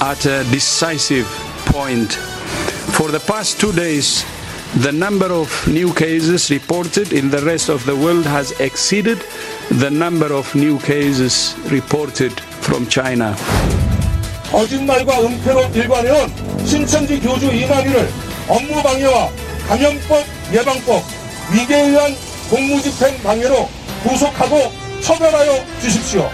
at a decisive point. For the past two days, the number of new cases reported in the rest of the world has exceeded the number of new cases reported from China. 거짓말과 은폐로 일관해온 신천지 교주 이만희를 업무 방해와 감염법 예방법 위계에 의한 공무집행 방해로 구속하고 처벌하여 주십시오.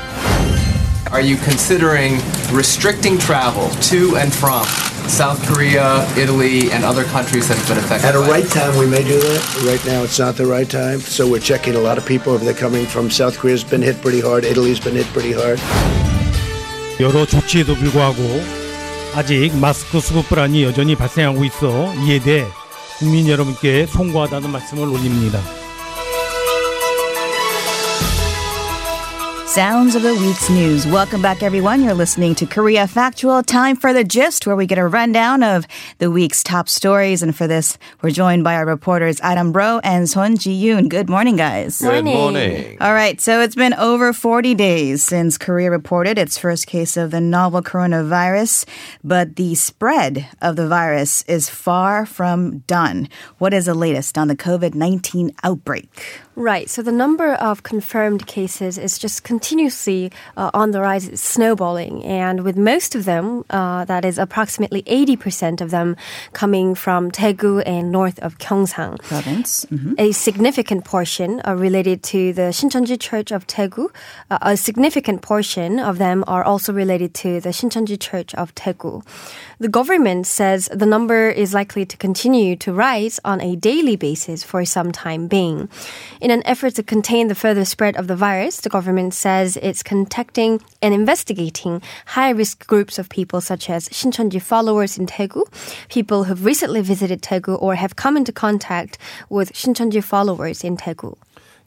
Are you considering restricting travel to and from South Korea, Italy, and other countries that have been affected? At a by right it? time, we may do that. Right now, it's not the right time. So we're checking a lot of people if they're coming from South Korea's been hit pretty hard. Italy's been hit pretty hard. 여러 조치에도 불구하고 아직 마스크 수급 불안이 여전히 발생하고 있어 이에 대해 국민 여러분께 송구하다는 말씀을 올립니다. Sounds of the week's news. Welcome back, everyone. You're listening to Korea Factual. Time for the gist, where we get a rundown of the week's top stories. And for this, we're joined by our reporters Adam Bro and Son Ji Yoon. Good morning, guys. Good morning. All right, so it's been over 40 days since Korea reported its first case of the novel coronavirus, but the spread of the virus is far from done. What is the latest on the COVID 19 outbreak? Right. So the number of confirmed cases is just continuously uh, on the rise, snowballing. And with most of them, uh, that is approximately 80% of them coming from Daegu and north of Gyeongsang. Province. Mhm. A significant portion are related to the Shincheonji Church of Daegu. Uh, a significant portion of them are also related to the Shincheonji Church of Daegu. The government says the number is likely to continue to rise on a daily basis for some time being. In an effort to contain the further spread of the virus, the government says it's contacting and investigating high risk groups of people such as Shincheonji followers in Daegu, people who've recently visited Daegu or have come into contact with Shincheonji followers in Daegu.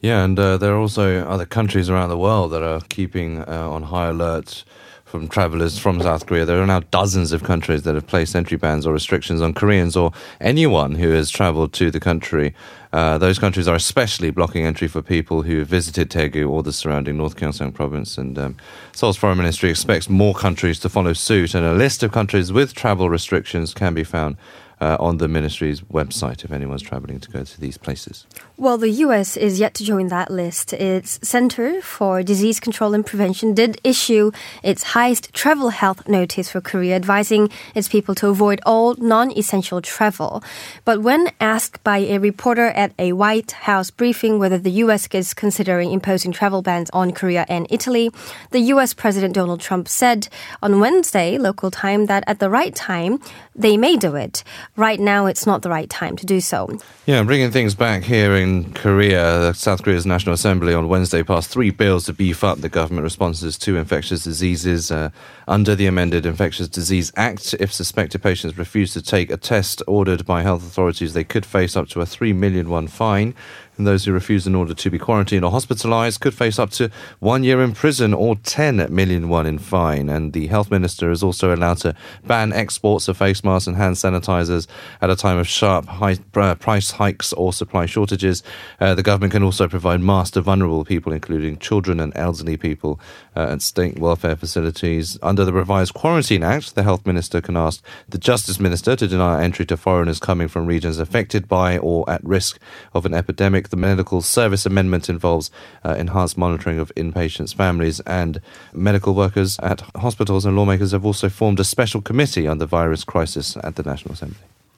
Yeah, and uh, there are also other countries around the world that are keeping uh, on high alert from travelers from South Korea. There are now dozens of countries that have placed entry bans or restrictions on Koreans or anyone who has traveled to the country. Uh, those countries are especially blocking entry for people who have visited Daegu or the surrounding North Gyeongsang province. And um, Seoul's foreign ministry expects more countries to follow suit, and a list of countries with travel restrictions can be found. Uh, on the ministry's website, if anyone's traveling to go to these places. Well, the U.S. is yet to join that list. Its Center for Disease Control and Prevention did issue its highest travel health notice for Korea, advising its people to avoid all non essential travel. But when asked by a reporter at a White House briefing whether the U.S. is considering imposing travel bans on Korea and Italy, the U.S. President Donald Trump said on Wednesday, local time, that at the right time, they may do it. Right now, it's not the right time to do so. Yeah, bringing things back here in Korea, South Korea's National Assembly on Wednesday passed three bills to beef up the government responses to infectious diseases. Uh, under the amended Infectious Disease Act, if suspected patients refuse to take a test ordered by health authorities, they could face up to a 3 million won fine. And those who refuse an order to be quarantined or hospitalized could face up to one year in prison or 10 million won in fine. And the health minister is also allowed to ban exports of face masks and hand sanitizers at a time of sharp high, uh, price hikes or supply shortages. Uh, the government can also provide masks to vulnerable people, including children and elderly people, uh, at state welfare facilities. Under the revised Quarantine Act, the health minister can ask the justice minister to deny entry to foreigners coming from regions affected by or at risk of an epidemic. The medical service amendment involves uh, enhanced monitoring of inpatients' families and medical workers at hospitals, and lawmakers have also formed a special committee on the virus crisis at the National Assembly.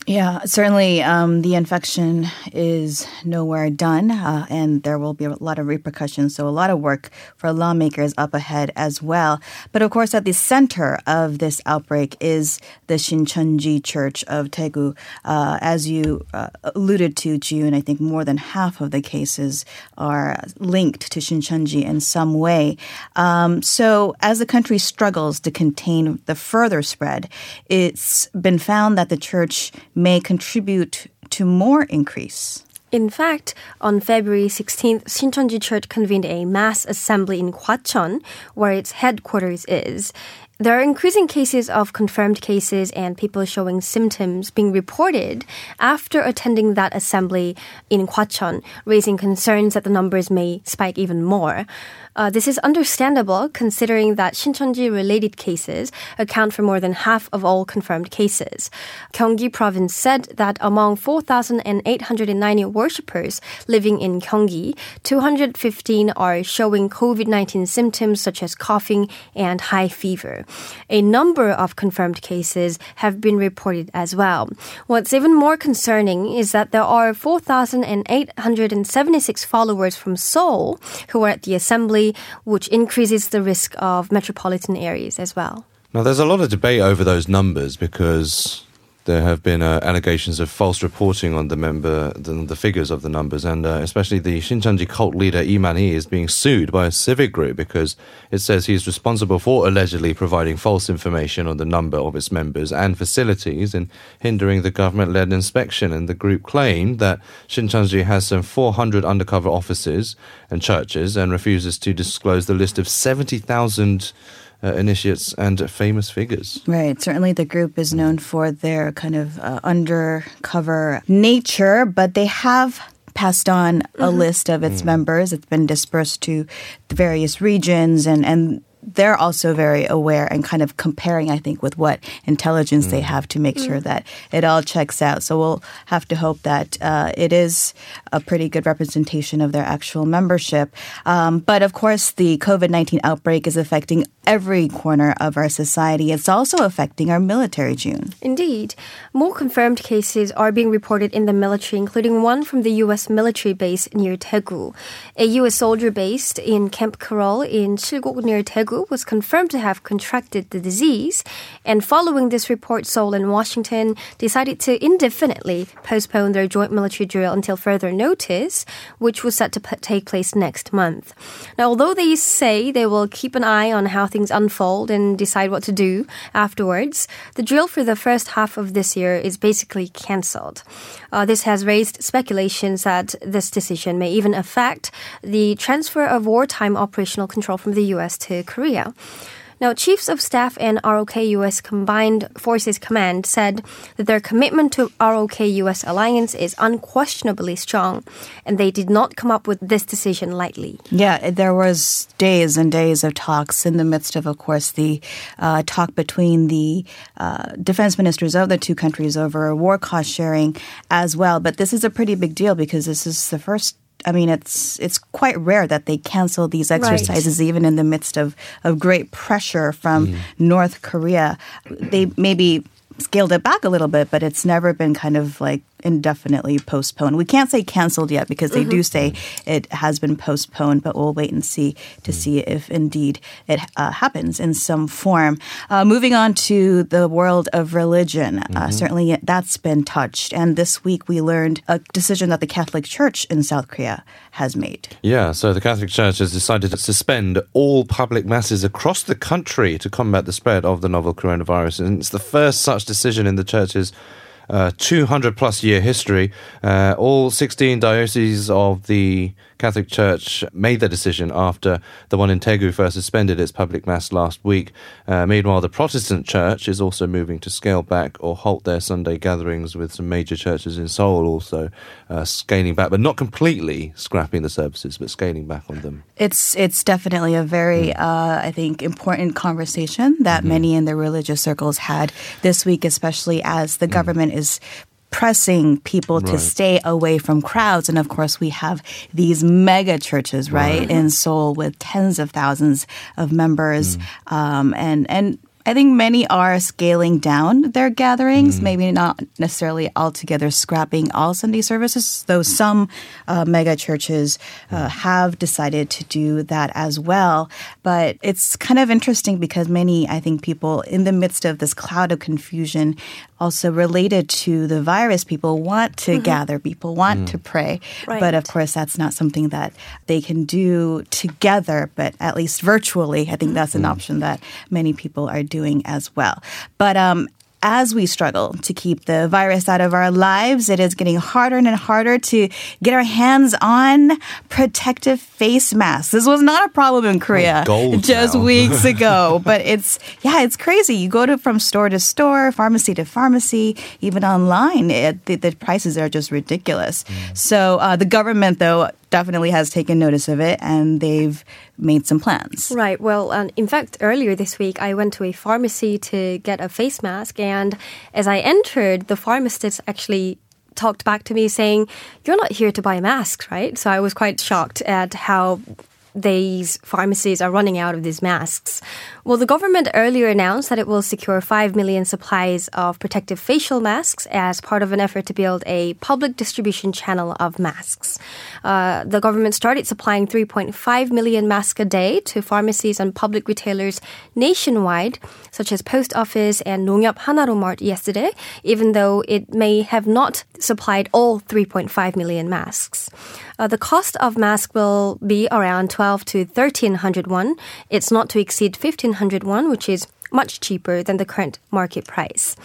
Yeah, certainly um, the infection is nowhere done, uh, and there will be a lot of repercussions. So, a lot of work for lawmakers up ahead as well. But of course, at the center of this outbreak is the Shincheonji Church of Daegu. Uh, as you uh, alluded to, June, I think more than half of the cases are linked to Shincheonji in some way. Um, so, as the country struggles to contain the further spread, it's been found that the church may contribute to more increase. In fact, on February 16th, Shincheonji Church convened a mass assembly in Gwacheon, where its headquarters is. There are increasing cases of confirmed cases and people showing symptoms being reported after attending that assembly in Gwacheon, raising concerns that the numbers may spike even more. Uh, this is understandable considering that Shincheonji related cases account for more than half of all confirmed cases. Gyeonggi province said that among 4,890 worshippers living in Gyeonggi, 215 are showing COVID-19 symptoms such as coughing and high fever. A number of confirmed cases have been reported as well. What's even more concerning is that there are 4,876 followers from Seoul who are at the assembly which increases the risk of metropolitan areas as well. Now, there's a lot of debate over those numbers because there have been uh, allegations of false reporting on the member, the, the figures of the numbers, and uh, especially the Shincheonji cult leader Man-hee is being sued by a civic group because it says he's responsible for allegedly providing false information on the number of its members and facilities and hindering the government-led inspection. And the group claimed that Shincheonji has some 400 undercover offices and churches and refuses to disclose the list of 70,000 uh, initiates and famous figures. Right. Certainly, the group is known for their kind of uh, undercover nature, but they have passed on a list of its members. It's been dispersed to the various regions, and and they're also very aware and kind of comparing, I think, with what intelligence they have to make sure that it all checks out. So we'll have to hope that uh, it is a pretty good representation of their actual membership. Um, but of course, the COVID 19 outbreak is affecting every corner of our society. It's also affecting our military, June. Indeed. More confirmed cases are being reported in the military, including one from the U.S. military base near Daegu. A U.S. soldier based in Camp Carroll in Chilgok near Was confirmed to have contracted the disease. And following this report, Seoul and Washington decided to indefinitely postpone their joint military drill until further notice, which was set to p- take place next month. Now, although they say they will keep an eye on how things unfold and decide what to do afterwards, the drill for the first half of this year is basically cancelled. Uh, this has raised speculations that this decision may even affect the transfer of wartime operational control from the U.S. to Korea. Now, Chiefs of Staff and ROK US Combined Forces Command said that their commitment to ROK US alliance is unquestionably strong, and they did not come up with this decision lightly. Yeah, there was days and days of talks in the midst of, of course, the uh, talk between the uh, defense ministers of the two countries over war cost sharing as well. But this is a pretty big deal because this is the first. I mean, it's it's quite rare that they cancel these exercises, even in the midst of, of great pressure from mm-hmm. North Korea. They maybe scaled it back a little bit, but it's never been kind of like indefinitely postponed. We can't say canceled yet because they do say it has been postponed, but we'll wait and see to see if indeed it uh, happens in some form. Uh, moving on to the world of religion, uh, certainly that's been touched. And this week we learned a decision that the Catholic Church in South Korea has made. Yeah, so the Catholic Church has decided to suspend all public masses across the country to combat the spread of the novel coronavirus. And it's the first such decision in the church's uh, 200 plus year history. Uh, all 16 dioceses of the Catholic Church made the decision after the one in Daegu first suspended its public mass last week. Uh, meanwhile, the Protestant Church is also moving to scale back or halt their Sunday gatherings, with some major churches in Seoul also uh, scaling back, but not completely scrapping the services, but scaling back on them. It's it's definitely a very uh, I think important conversation that many in the religious circles had this week, especially as the government is pressing people to stay away from crowds. And of course we have these mega churches right, in seoul with tens of thousands of members um, and and I think many are scaling down their gatherings, mm. maybe not necessarily altogether scrapping all Sunday services, though some uh, mega churches uh, mm. have decided to do that as well. But it's kind of interesting because many, I think, people in the midst of this cloud of confusion, also related to the virus, people want to mm-hmm. gather, people want to mm. pray. But of course, that's not something that they can do together, but at least virtually. I think that's an option that many people are doing as well. But um, as we struggle to keep the virus out of our lives, it is getting harder and harder to get our hands on protective face masks. This was not a problem in Korea gold just now. weeks ago, but it's yeah, it's crazy. You go to from store to store, pharmacy to pharmacy, even online, it, the, the prices are just ridiculous. So uh, the government, though, definitely has taken notice of it, and they've made some plans. Right. Well, um, in fact, earlier this week, I went to a pharmacy to get a face mask, and as I entered, the pharmacist actually talked back to me saying, "You're not here to buy masks, right?" So I was quite shocked at how these pharmacies are running out of these masks. Well, the government earlier announced that it will secure 5 million supplies of protective facial masks as part of an effort to build a public distribution channel of masks. Uh, the government started supplying 3.5 million masks a day to pharmacies and public retailers nationwide, such as Post Office and Nonghyup Hanaro Mart yesterday, even though it may have not supplied all 3.5 million masks. Uh, the cost of mask will be around 12 to 1300 won. It's not to exceed 1500 won, which is much cheaper than the current market price.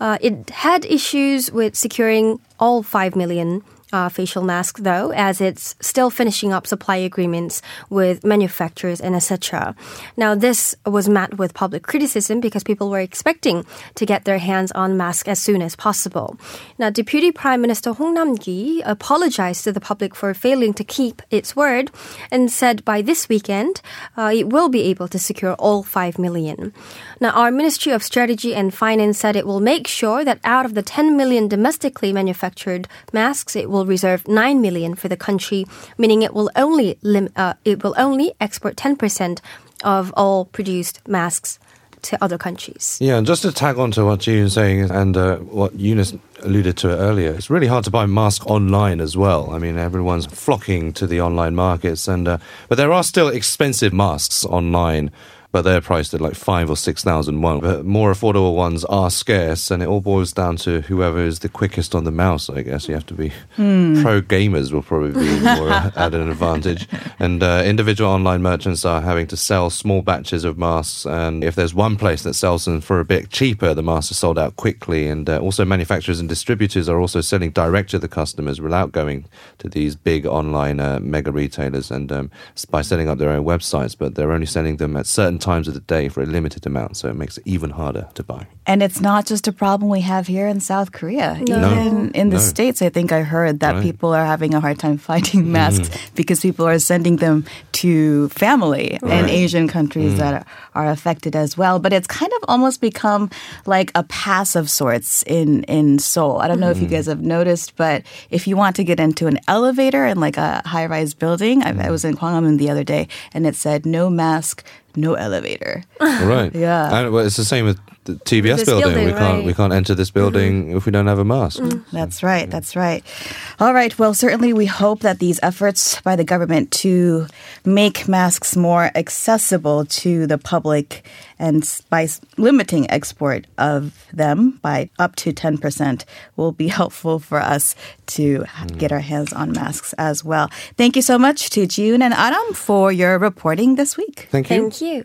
Uh, it had issues with securing all 5 million uh, facial mask though, as it's still finishing up supply agreements with manufacturers and etc. Now, this was met with public criticism because people were expecting to get their hands on masks as soon as possible. Now, Deputy Prime Minister Hong Nam-ki apologized to the public for failing to keep its word and said by this weekend uh, it will be able to secure all 5 million. Now, our Ministry of Strategy and Finance said it will make sure that out of the 10 million domestically manufactured masks, it will reserve 9 million for the country, meaning it will only lim- uh, it will only export 10% of all produced masks to other countries. Yeah, and just to tag on to what Jiyoon's saying and uh, what Eunice alluded to earlier, it's really hard to buy masks online as well. I mean, everyone's flocking to the online markets, and uh, but there are still expensive masks online. But they're priced at like five or six thousand won. But more affordable ones are scarce, and it all boils down to whoever is the quickest on the mouse. I guess you have to be pro gamers will probably be more at an advantage. And uh, individual online merchants are having to sell small batches of masks, and if there's one place that sells them for a bit cheaper, the masks are sold out quickly. And uh, also, manufacturers and distributors are also selling direct to the customers without going to these big online uh, mega retailers and um, by setting up their own websites. But they're only selling them at certain times of the day for a limited amount, so it makes it even harder to buy. And it's not just a problem we have here in South Korea. No. Even in the No. States, I think I heard that Right. people are having a hard time finding mm. masks because people are sending them to family in Right. Mm. Asian countries that are affected as well. But it's kind of almost become like a pass of sorts in, in Seoul. I don't know if you mm. guys have noticed, but if you want to get into an elevator in like a high rise building, I, I was in Gwanghwamun the other day and it said no mask, no elevator. right. Yeah. And it's the same with the TBS This building. building, We can't right. we can't enter this building mm-hmm. if we don't have a mask. Mm. That's right. That's right. All right. Well, certainly we hope that these efforts by the government to make masks more accessible to the public and by limiting export of them by up to 10% will be helpful for us to h- get our hands on masks as well. Thank you so much to June and Adam for your reporting this week. Thank you. Thank you.